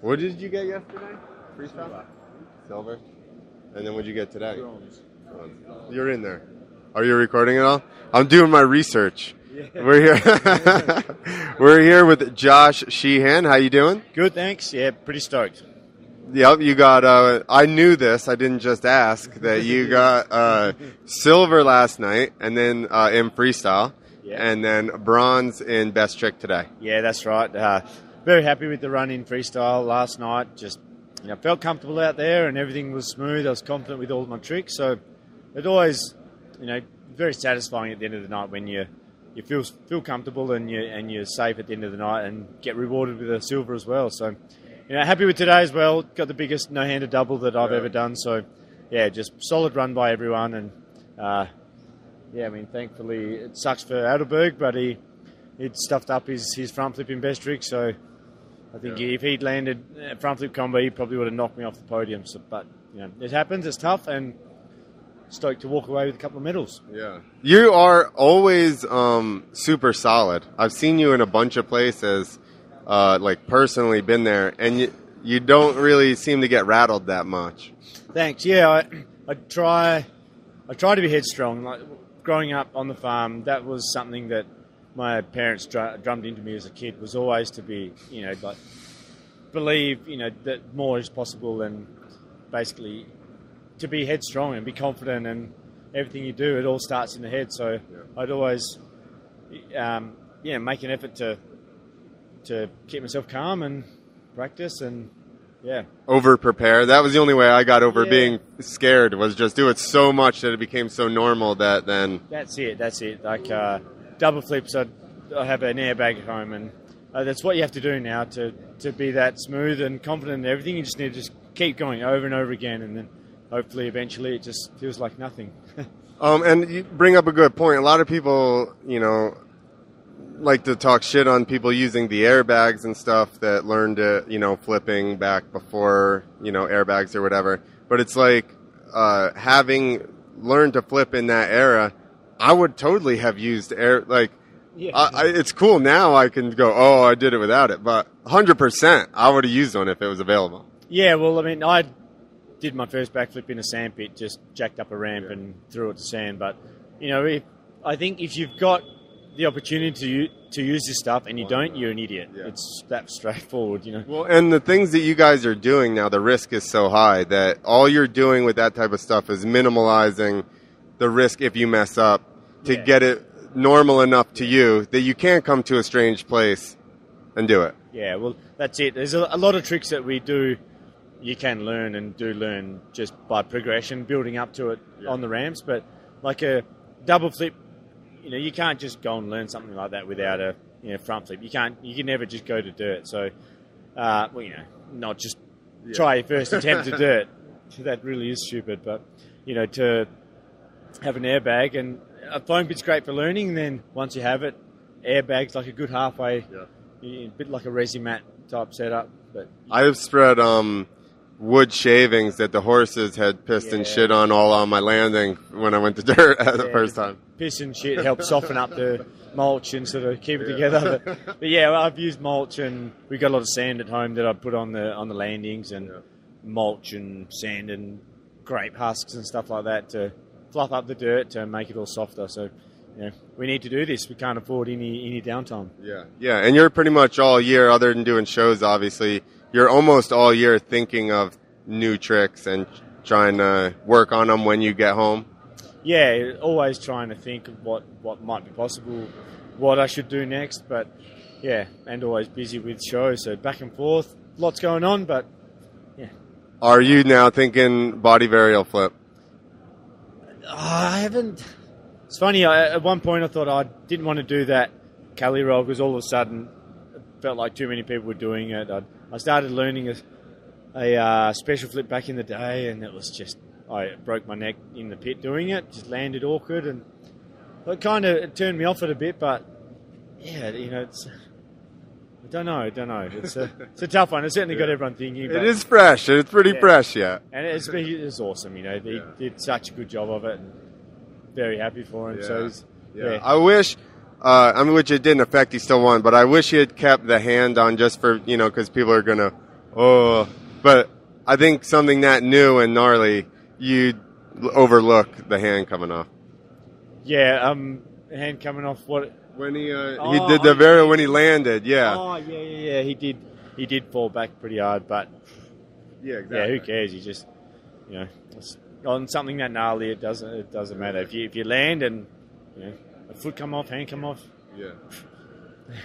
What did you get yesterday? Freestyle? Silver. And then what'd you get today? Bronze. You're in there. Are you recording it all? I'm doing my research. We're here. We're here with Josh Sheehan. How you doing? Good, thanks. Yeah, pretty stoked. Yep, you got. Uh, I knew this. I didn't just ask that you got uh, silver last night, and then uh, in freestyle, Yeah. and then bronze in best trick today. Yeah, that's right. Very happy with the run in freestyle last night. Just you know, felt comfortable out there, and everything was smooth. I was confident with all my tricks, so it always, you know, very satisfying at the end of the night when you you feel feel comfortable and you and you're safe at the end of the night and get rewarded with a silver as well. So, you know, happy with today as well. Got the biggest no-handed double that I've Yeah. ever done. So, yeah, just solid run by everyone and. Uh, yeah, I mean, thankfully it sucks for Adelberg, but he he'd stuffed up his, his front flip in best trick, so I think Yeah. if he'd landed a front flip combo, he probably would have knocked me off the podium. So, but you know, it happens. It's tough, and stoked to walk away with a couple of medals. Yeah, you are always um, super solid. I've seen you in a bunch of places, uh, like personally been there, and you, you don't really seem to get rattled that much. Thanks. Yeah, I, I try. I try to be headstrong. Like growing up on the farm, that was something that my parents dr- drummed into me as a kid. Was always to be, you know, like believe, you know, that more is possible, and basically to be headstrong and be confident, and everything you do, it all starts in the head. So I'd always, um, yeah, make an effort to to keep myself calm and practice, and yeah. Over prepare. That was the only way I got over Yeah. being scared. Was just do it so much that it became so normal that then That's it. That's it. Like uh, double flips, I, I have an airbag at home, and uh, that's what you have to do now to to be that smooth and confident in everything. You just need to just keep going over and over again, and then hopefully eventually it just feels like nothing. Um, and you bring up a good point. A lot of people, you know, like to talk shit on people using the airbags and stuff that learned it, you know, flipping back before, you know, airbags or whatever. But it's like uh, having learned to flip in that era. I would totally have used air like. Yeah. I, I, it's cool now. I can go. Oh, I did it without it, but hundred percent, I would have used one if it was available. yeah, well, I mean, I did my first backflip in a sand pit, just jacked up a ramp and threw it to sand. But you know, if, I think if you've got the opportunity to to use this stuff and you oh, don't, you're an idiot. Yeah. It's that straightforward, you know. Well, and the things that you guys are doing now, the risk is so high that all you're doing with that type of stuff is minimalizing the risk if you mess up to Yeah. get it normal enough to you that you can't come to a strange place and do it. Yeah, well, that's it. There's a, a lot of tricks that we do, you can learn and do learn just by progression, building up to it Yeah. on the ramps. But like a double flip, you know, you can't just go and learn something like that without a you know front flip. You can't. You can never just go to dirt. So, uh, well, you know, not just try your first attempt to dirt. That really is stupid. But you know, to have an airbag and a foam bit's great for learning. Then once you have it, airbags like a good halfway a bit like a resi mat type setup, but I've spread um, wood shavings that the horses had pissed and shit on all on my landing when I went to dirt the Yeah. first time. piss and shit helps soften up the mulch and sort of keep it together. But, but yeah, well, I've used mulch and we've got a lot of sand at home that I put on the on the landings and mulch and sand and grape husks and stuff like that to fluff up the dirt to make it all softer. So, you know, we need to do this. We can't afford any any downtime. Yeah, yeah, and you're pretty much all year, other than doing shows, obviously, you're almost all year thinking of new tricks and trying to work on them when you get home. yeah, always trying to think of what, what might be possible, what I should do next. But yeah, and always busy with shows, so back and forth, lots going on. But yeah. Are you now thinking body varial flip? I haven't. It's funny. I, at one point, I thought I didn't want to do that Cali roll because all of a sudden it felt like too many people were doing it. I, I started learning a, a uh, special flip back in the day, and it was just I broke my neck in the pit doing it. Just landed awkward, and it kind of it turned me off it a bit. But yeah, you know, it's I don't know, I don't know. It's a it's a tough one. It's certainly got everyone thinking. It is fresh. It's pretty Yeah. fresh yeah. and it's it's awesome. You know, they Yeah. did such a good job of it. And very happy for him. So Yeah. he's, Yeah. yeah. I wish, uh, I mean, which it didn't affect. He still won, but I wish he had kept the hand on just for you know because people are gonna Oh, but I think something that new and gnarly, you overlook the hand coming off. Yeah, um, hand coming off. What? When he uh, Oh, he did the oh, very when he landed, yeah, Oh yeah, yeah, yeah. He did. He did fall back pretty hard, but yeah, yeah, who cares? You just, you know, on something that gnarly, it doesn't. It doesn't matter if you if you land and you know a foot come off, hand come off. Yeah,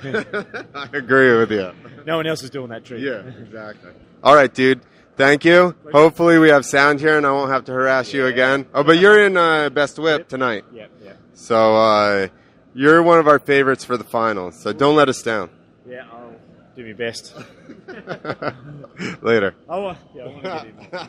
I agree with you. No one else is doing that trick. Yeah, exactly. All right, dude. Thank you. Hopefully, we have sound here, and I won't have to harass you again. Oh, but you're in uh, Best Whip tonight, yeah, yeah, so uh, you're one of our favorites for the finals. So don't let us down. yeah. I'll do my best. Later. Oh, yeah.